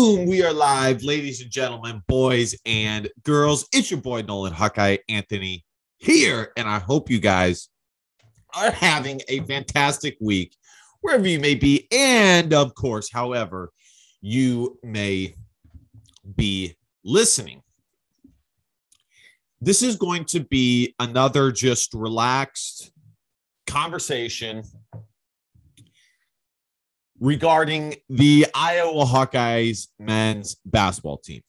Boom! We are live, ladies and gentlemen, boys and girls. It's your boy Nolan Hawkeye Anthony here, and I hope you guys are having a fantastic week wherever you may be, and of course, however you may be listening. This is going to be another just relaxed conversation regarding the Iowa Hawkeyes men's basketball team.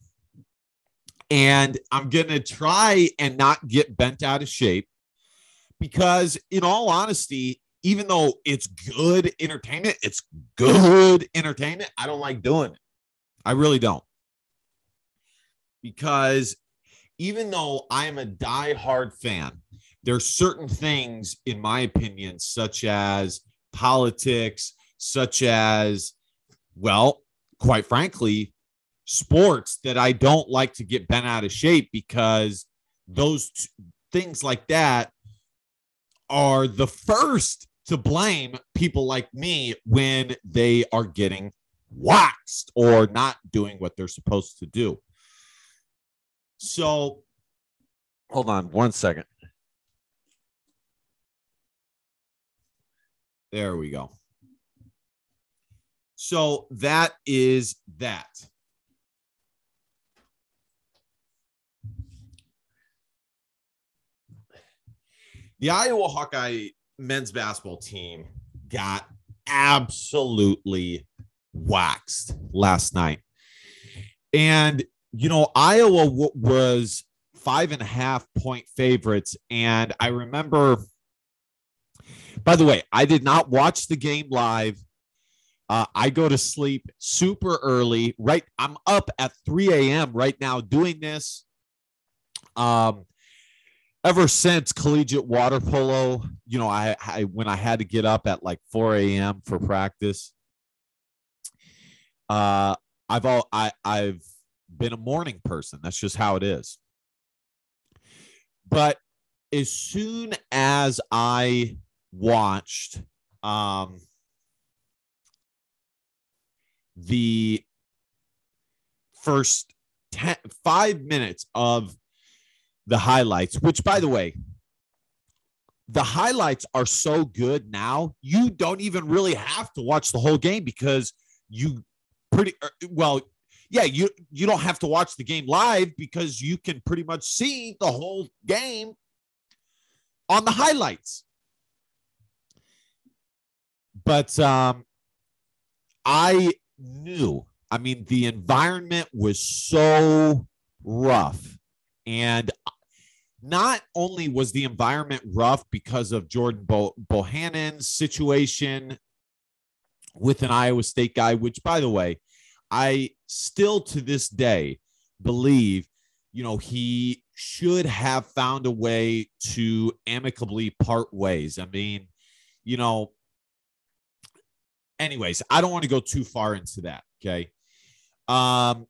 And I'm going to try and not get bent out of shape because, in all honesty, even though it's good entertainment, it's good entertainment. I don't like doing it. I really don't. Because even though I'm a die-hard fan, there's certain things, in my opinion, such as politics, such as, well, quite frankly, sports that I don't like to get bent out of shape because those t- things like that are the first to blame people like me when they are getting waxed or not doing what they're supposed to do. So, hold on one second. There we go. So that is that. The Iowa Hawkeye men's basketball team got absolutely waxed last night. And, you know, Iowa w- was five and a half point favorites. And I remember, by the way, I did not watch the game live. Uh, I go to sleep super early. Right, I'm up at 3 a.m. right now doing this. Um, ever since collegiate water polo, you know, I, I when I had to get up at like 4 a.m. for practice. Uh, I've all I I've been a morning person. That's just how it is. But as soon as I watched um the first ten, five minutes of the highlights, which, by the way, the highlights are so good now, you don't even really have to watch the whole game because you pretty er, well, yeah, you you don't have to watch the game live because you can pretty much see the whole game on the highlights. But um I knew. I mean, the environment was so rough. And not only was the environment rough because of Jordan Bo- Bohannon's situation with an Iowa State guy, which, by the way, I still to this day believe, you know, he should have found a way to amicably part ways. I mean, you know, anyways, I don't want to go too far into that. Okay. Um,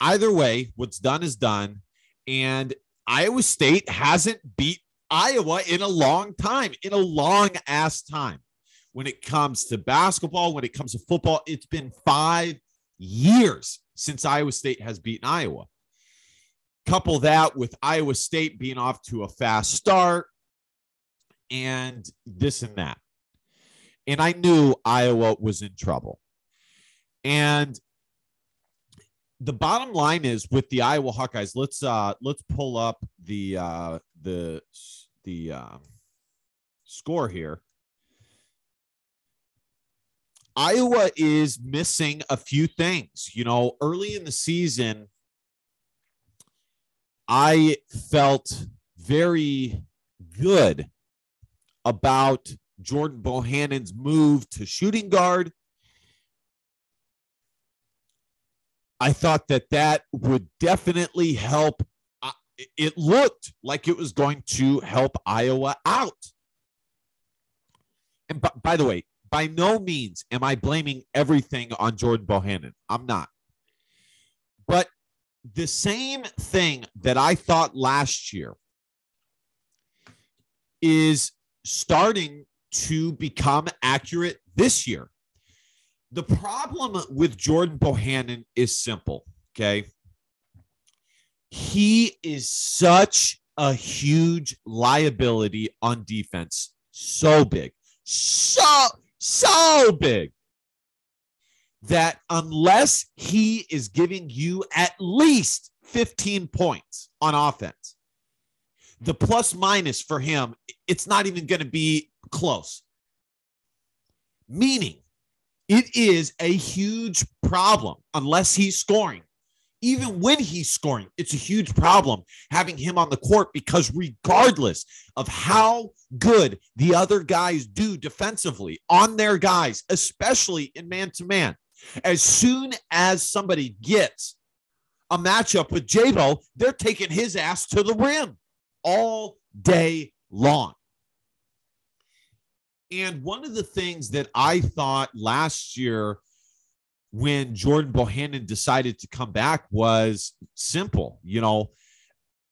either way, what's done is done. And Iowa State hasn't beat Iowa in a long time, in a long ass time. When it comes to basketball, when it comes to football, it's been five years since Iowa State has beaten Iowa. Couple that with Iowa State being off to a fast start and this and that and I knew Iowa was in trouble. And the bottom line is with the Iowa Hawkeyes. Let's uh let's pull up the uh the the uh, score here. Iowa is missing a few things. You know, early in the season, I felt very good about Jordan Bohannon's move to shooting guard. I thought that that would definitely help. It looked like it was going to help Iowa out. And by, by the way, by no means am I blaming everything on Jordan Bohannon. I'm not. But the same thing that I thought last year is starting to become accurate this year. The problem with Jordan Bohannon is simple. Okay. He is such a huge liability on defense. So big. So, so big that unless he is giving you at least 15 points on offense, the plus minus for him, it's not even going to be close. Meaning, it is a huge problem unless he's scoring. Even when he's scoring, it's a huge problem having him on the court because, regardless of how good the other guys do defensively on their guys, especially in man to man, as soon as somebody gets a matchup with Jabo, they're taking his ass to the rim all day long. And one of the things that I thought last year when Jordan Bohannon decided to come back was simple. You know,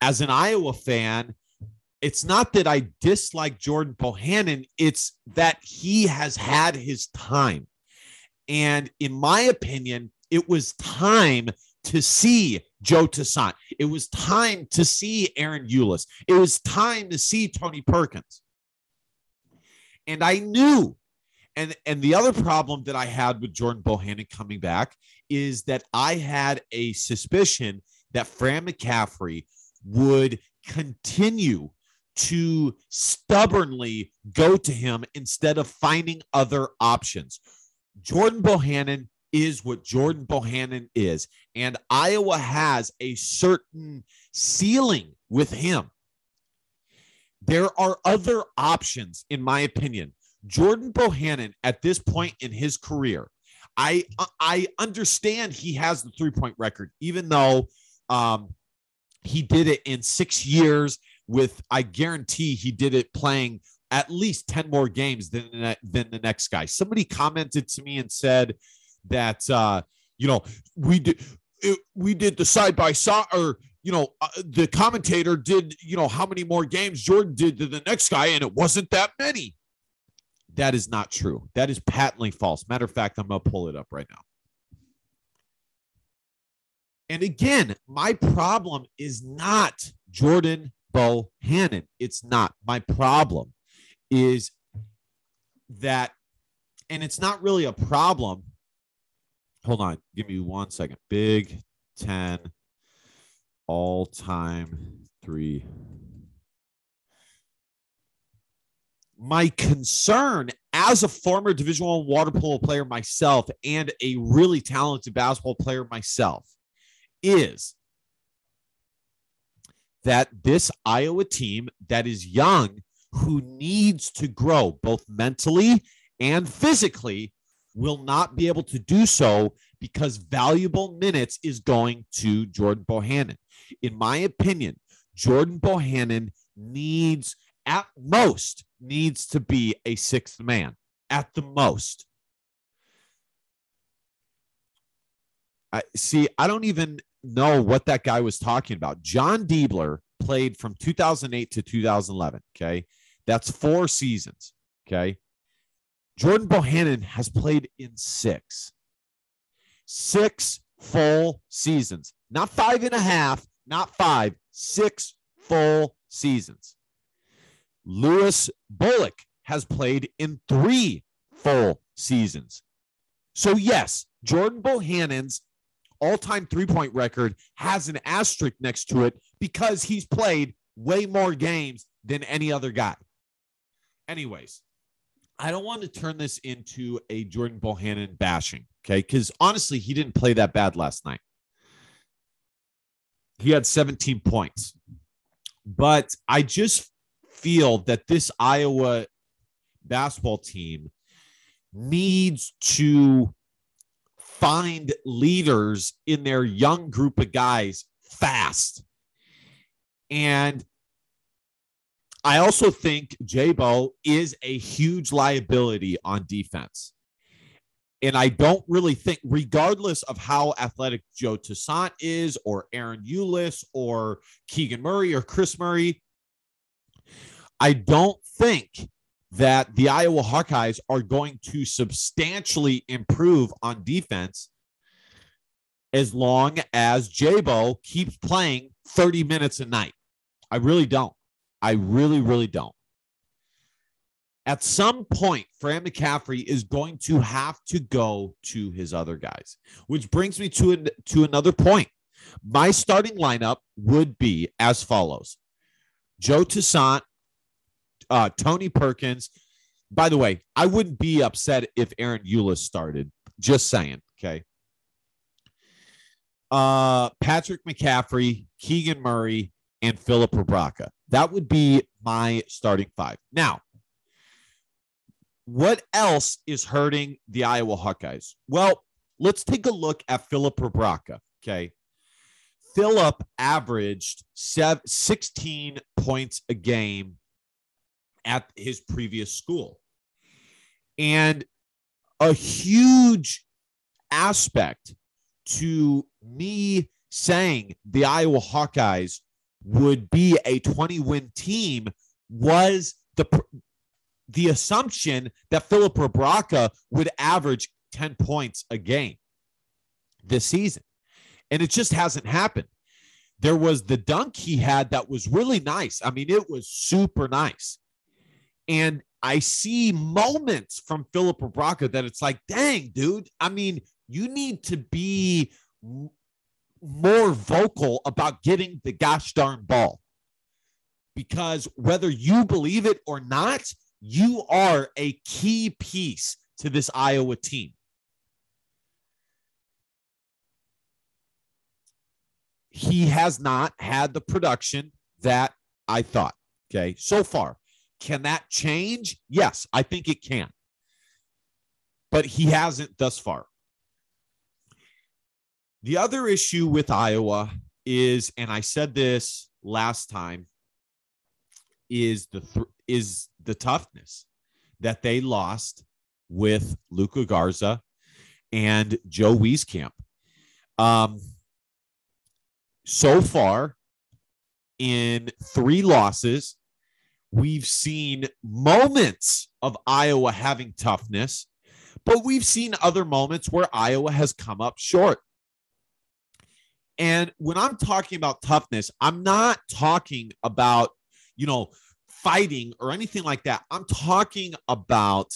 as an Iowa fan, it's not that I dislike Jordan Bohannon, it's that he has had his time. And in my opinion, it was time to see Joe Toussaint. It was time to see Ahron Ulis. It was time to see Tony Perkins. And I knew. And, and the other problem that I had with Jordan Bohannon coming back is that I had a suspicion that Fran McCaffery would continue to stubbornly go to him instead of finding other options. Jordan Bohannon is what Jordan Bohannon is. And Iowa has a certain ceiling with him. There are other options, in my opinion. Jordan Bohannon, at this point in his career, I I understand he has the three point record, even though um, he did it in six years. With I guarantee he did it playing at least 10 more games than, than the next guy. Somebody commented to me and said that, uh, you know, we did, it, we did the side by side or, you know, uh, the commentator did, you know, how many more games Jordan did to the next guy, and it wasn't that many. That is not true. That is patently false. Matter of fact, I'm going to pull it up right now. And again, my problem is not Jordan Bohannon. It's not my problem is that, and it's not really a problem. Hold on, give me one second. Big 10 all time three. My concern as a former Division One water polo player myself and a really talented basketball player myself is that this Iowa team that is young who needs to grow both mentally and physically will not be able to do so because valuable minutes is going to Jordan Bohannon. In my opinion, Jordan Bohannon needs at most needs to be a sixth man at the most. I see I don't even know what that guy was talking about. Jon Diebler played from 2008 to 2011, okay? That's four seasons. Okay. Jordan Bohannon has played in six, six full seasons, not five and a half, not five, six full seasons. Louis Bullock has played in three full seasons. So, yes, Jordan Bohannon's all time three point record has an asterisk next to it because he's played way more games than any other guy. Anyways, I don't want to turn this into a Jordan Bohannon bashing, okay? Because honestly, he didn't play that bad last night. He had 17 points. But I just feel that this Iowa basketball team needs to find leaders in their young group of guys fast. And I also think Jabo is a huge liability on defense. And I don't really think, regardless of how athletic Joe Toussaint is, or Ahron Ulis, or Keegan Murray, or Kris Murray, I don't think that the Iowa Hawkeyes are going to substantially improve on defense as long as Jabo keeps playing 30 minutes a night. I really don't. I really, really don't. At some point, Fran McCaffery is going to have to go to his other guys, which brings me to, an, to another point. My starting lineup would be as follows Joe Toussaint, uh, Tony Perkins. By the way, I wouldn't be upset if Ahron Ulis started. Just saying. Okay. Uh, Patrick McCaffery, Keegan Murray, and Filip Rebraca. That would be my starting five. Now, what else is hurting the Iowa Hawkeyes? Well, let's take a look at Filip Rebraca. Okay. Filip averaged 16 points a game at his previous school. And a huge aspect to me saying the Iowa Hawkeyes would be a 20 win team was the the assumption that Filip Rebraca would average 10 points a game this season. And it just hasn't happened. There was the dunk he had that was really nice. I mean, it was super nice. And I see moments from Filip Rebraca that it's like, dang, dude. I mean, you need to be more vocal about getting the gosh darn ball. Because whether you believe it or not, you are a key piece to this Iowa team. He has not had the production that I thought. Okay. So far, can that change? Yes, I think it can. But he hasn't thus far. The other issue with Iowa is, and I said this last time, is the th- is the toughness that they lost with Luka Garza and Joe Wieskamp. Um, so far, in three losses, we've seen moments of Iowa having toughness, but we've seen other moments where Iowa has come up short. And when I'm talking about toughness, I'm not talking about, you know, fighting or anything like that. I'm talking about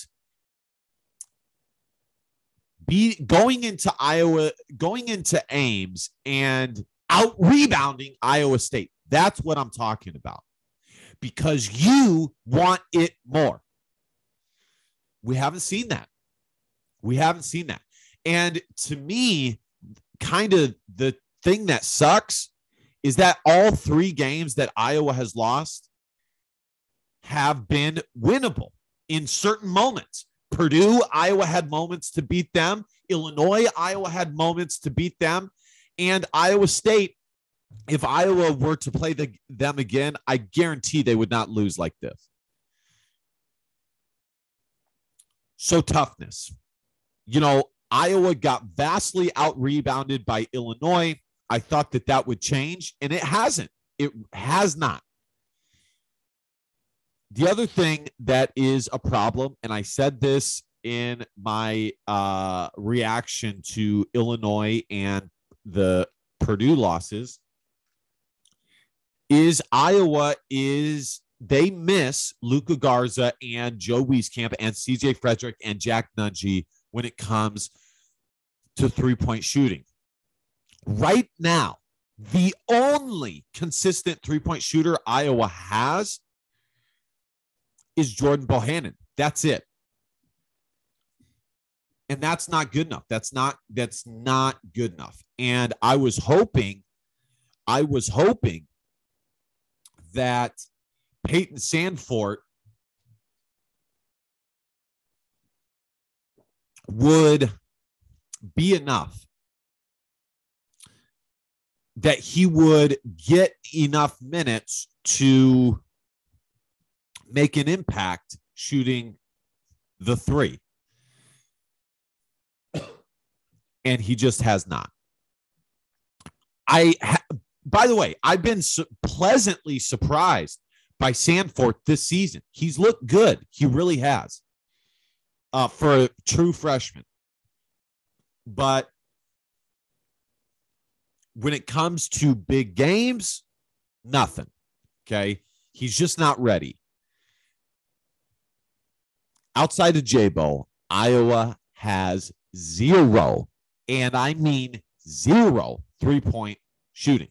be going into Iowa, going into Ames and out rebounding Iowa State. That's what I'm talking about. Because you want it more. We haven't seen that. We haven't seen that. And to me, kind of the thing that sucks is that all three games that Iowa has lost have been winnable in certain moments. Purdue, Iowa had moments to beat them. Illinois, Iowa had moments to beat them. And Iowa State, if Iowa were to play the, them again, I guarantee they would not lose like this. So, toughness. You know, Iowa got vastly out rebounded by Illinois. I thought that that would change, and it hasn't. It has not. The other thing that is a problem, and I said this in my uh, reaction to Illinois and the Purdue losses, is Iowa is they miss Luka Garza and Joe Wieskamp and CJ Frederick and Jack Nunge when it comes to three point shooting. Right now, the only consistent three point shooter Iowa has is Jordan Bohannon. That's it. And that's not good enough. That's not that's not good enough. And I was hoping I was hoping that Payton Sandfort would be enough that he would get enough minutes to make an impact shooting the three. And he just has not. I, ha- by the way, I've been su- pleasantly surprised by Sandfort this season. He's looked good. He really has uh, for a true freshman. But when it comes to big games, nothing. Okay. He's just not ready. Outside of Jabo, Iowa has zero, and I mean zero three point shooting.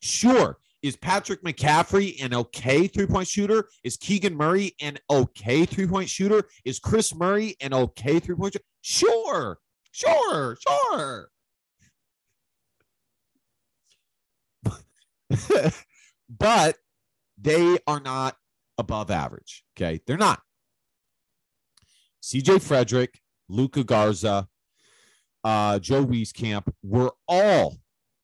Sure, is Patrick McCaffery an okay three point shooter? Is Keegan Murray an okay three point shooter? Is Kris Murray an okay three point shooter? Sure, sure, sure. but they are not above average. Okay. They're not. CJ Frederick, Luka Garza, uh, Joe Wieskamp were all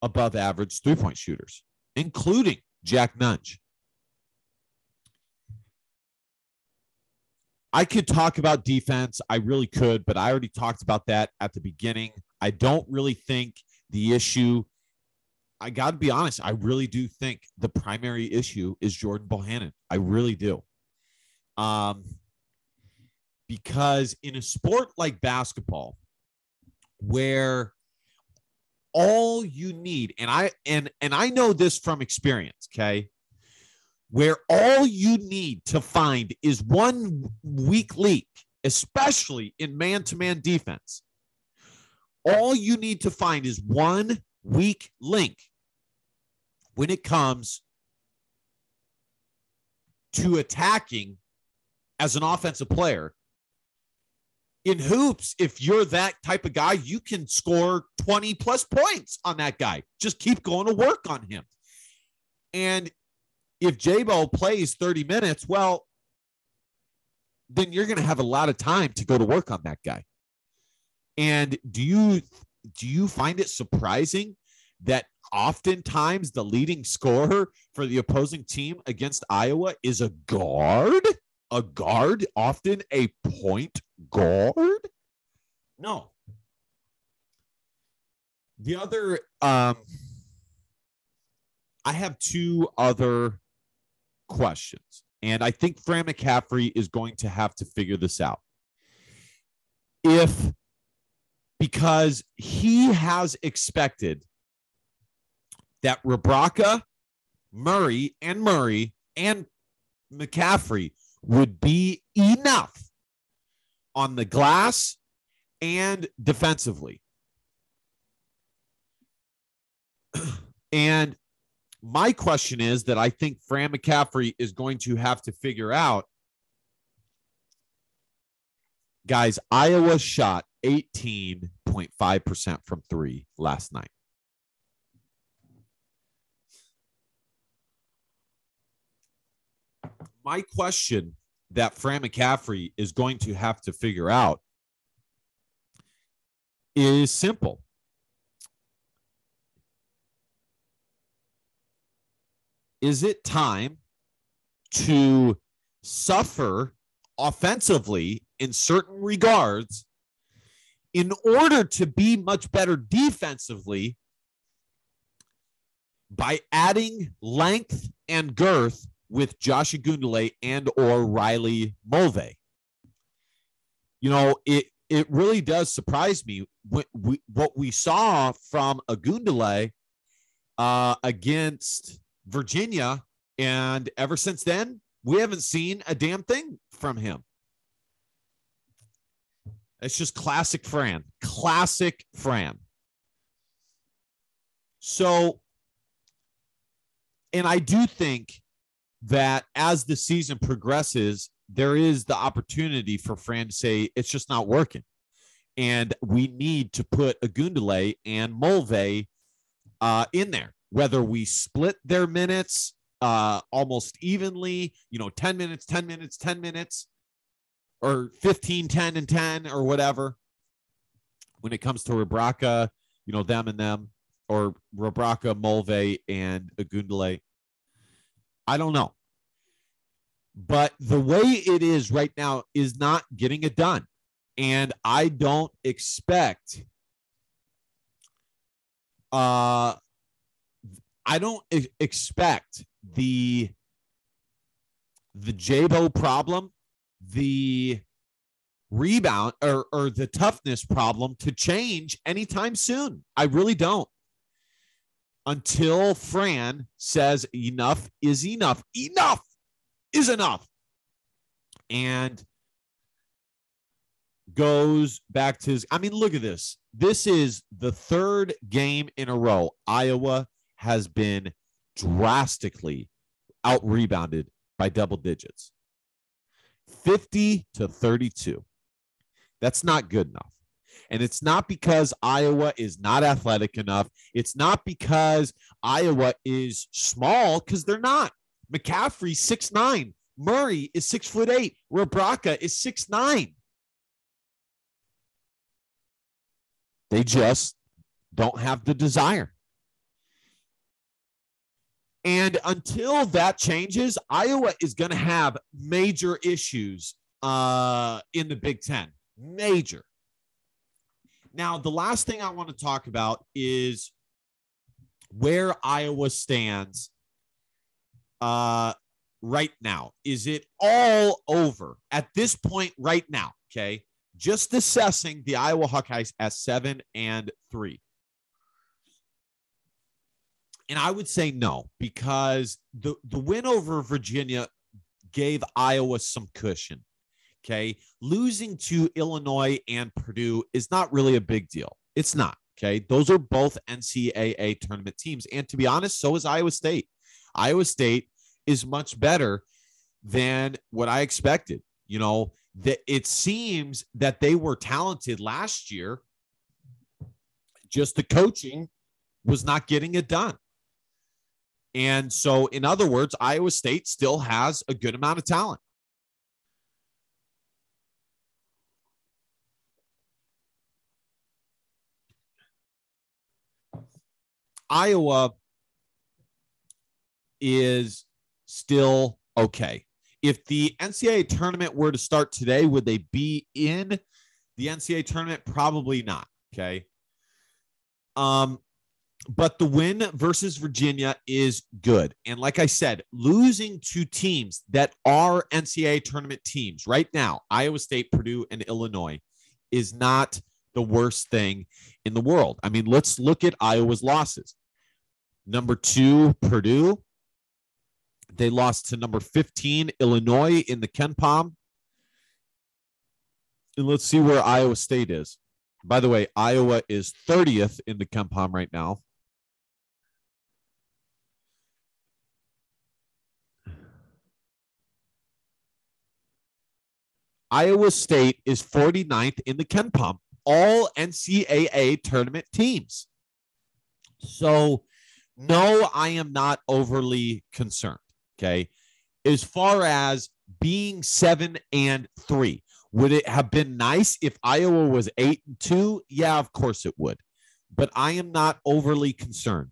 above average three point shooters, including Jack Nunge. I could talk about defense. I really could, but I already talked about that at the beginning. I don't really think the issue, I got to be honest, I really do think the primary issue is Jordan Bohannon. I really do. Um, because in a sport like basketball, where all you need and i and and i know this from experience okay? Where all you need to find is one weak leak especially in man-to-man defense. All you need to find is one weak link when it comes to attacking as an offensive player in hoops, if you're that type of guy, you can score 20 plus points on that guy. Just keep going to work on him. And if Jabo plays 30 minutes, well, then you're going to have a lot of time to go to work on that guy. And do you do you find it surprising that oftentimes the leading scorer for the opposing team against Iowa is a guard? A guard, often a point guard? No. The other, um, I have two other questions, and I think Fran McCaffery is going to have to figure this out. If, because he has expected that Rebraca, Murray, and Murray and McCaffery would be enough on the glass and defensively. and my question is that I think Fran McCaffery is going to have to figure out. Guys, Iowa shot 18.5% from three last night. My question that Fran McCaffery is going to have to figure out is simple. Is it time to suffer offensively in certain regards in order to be much better defensively by adding length and girth with Josh Ogundele and or Riley Mulvey. You know, it it really does surprise me what we, what we saw from Ogundele uh, against Virginia, and ever since then, we haven't seen a damn thing from him. It's just classic Fran, classic Fran. So, and I do think that as the season progresses, there is the opportunity for Fran to say it's just not working. And we need to put Ogundele and Mulvey uh, in there, whether we split their minutes uh, almost evenly, you know, 10 minutes, 10 minutes, 10 minutes, or 15, 10, and 10, or whatever. When it comes to Rebraca, you know, them and them, or Rebraca, Mulvey, and Ogundele. I don't know. But the way it is right now is not getting it done. And I don't expect uh I don't expect the the Jabo problem, the rebound or, or the toughness problem to change anytime soon. I really don't. Until Fran says enough is enough. Enough is enough. And goes back to his. I mean, look at this. This is the third game in a row. Iowa has been drastically out rebounded by double digits 50 to 32. That's not good enough. And it's not because Iowa is not athletic enough. It's not because Iowa is small, because they're not. McCaffery, six nine. Murray is six foot eight. Rebraca is six nine. They just don't have the desire. And until that changes, Iowa is going to have major issues uh, in the Big Ten. Major. Now, the last thing I want to talk about is where Iowa stands uh, right now. Is it all over at this point right now? Okay. Just assessing the Iowa Hawkeyes as seven and three. And I would say no, because the, the win over Virginia gave Iowa some cushion. Okay. Losing to Illinois and Purdue is not really a big deal. It's not. Okay. Those are both NCAA tournament teams. And to be honest, so is Iowa State. Iowa State is much better than what I expected. You know, that it seems that they were talented last year. Just the coaching was not getting it done. And so, in other words, Iowa State still has a good amount of talent. Iowa is still okay. If the NCAA tournament were to start today, would they be in the NCAA tournament? Probably not. Okay. Um, but the win versus Virginia is good. And like I said, losing to teams that are NCAA tournament teams right now, Iowa State, Purdue, and Illinois, is not the worst thing in the world. I mean, let's look at Iowa's losses. Number two, Purdue. They lost to number 15, Illinois, in the KenPom. And let's see where Iowa State is. By the way, Iowa is 30th in the KenPom right now. Iowa State is 49th in the KenPom, all NCAA tournament teams. So, no, I am not overly concerned. Okay. As far as being seven and three, would it have been nice if Iowa was eight and two? Yeah, of course it would. But I am not overly concerned.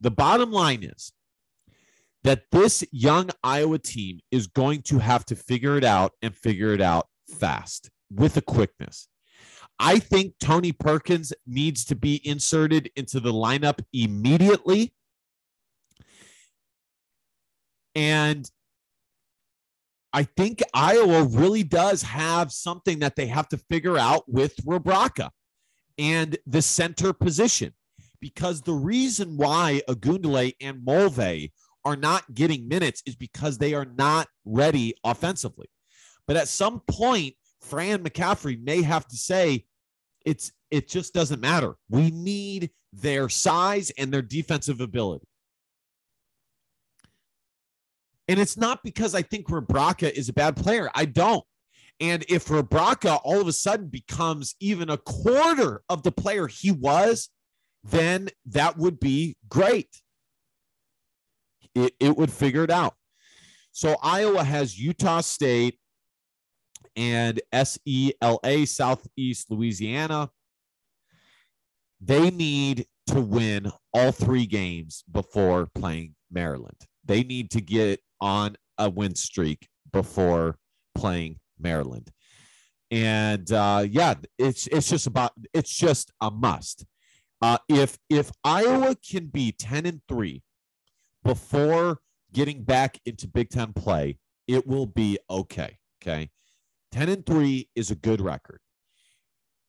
The bottom line is that this young Iowa team is going to have to figure it out and figure it out fast with a quickness. I think Tony Perkins needs to be inserted into the lineup immediately. And I think Iowa really does have something that they have to figure out with Rebraca and the center position. Because the reason why Ogundele and Mulvey are not getting minutes is because they are not ready offensively. But at some point, Fran McCaffery may have to say, it's it just doesn't matter. We need their size and their defensive ability. And it's not because I think Rebraca is a bad player. I don't. And if Rebraca all of a sudden becomes even a quarter of the player he was, then that would be great. It, it would figure it out. So Iowa has Utah State and SELA, Southeast Louisiana. They need to win all three games before playing Maryland. They need to get on a win streak before playing Maryland. And uh, yeah, it's it's just about it's just a must. Uh, if if Iowa can be ten and three before getting back into Big Ten play, It will be okay. Okay. 10 and 3 is a good record.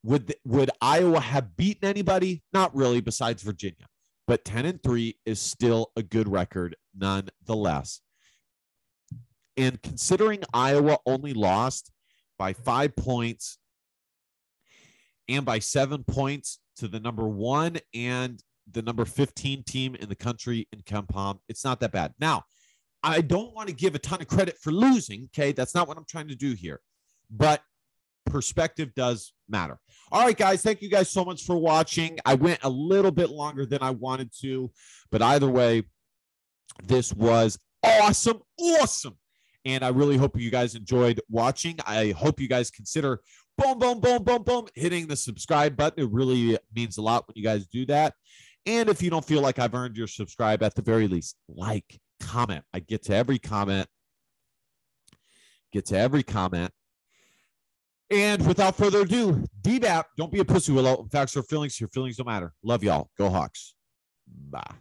Would would Iowa have beaten anybody? Not really, besides Virginia. But 10 and 3 is still a good record nonetheless. And considering Iowa only lost by five points and by seven points to the number one and the number 15 team in the country in KenPom, it's not that bad. Now, I don't want to give a ton of credit for losing. Okay. That's not what I'm trying to do here. But perspective does matter. All right, guys. Thank you guys so much for watching. I went a little bit longer than I wanted to, but either way, this was awesome. Awesome. And I really hope you guys enjoyed watching. I hope you guys consider boom, boom, boom, boom, boom, hitting the subscribe button. It really means a lot when you guys do that. And if you don't feel like I've earned your subscribe, at the very least, like, comment. I get to every comment. Get to every comment. And without further ado, DBAP, don't be a pussy willow. Facts or feelings, your feelings don't matter. Love y'all. Go Hawks. Bye.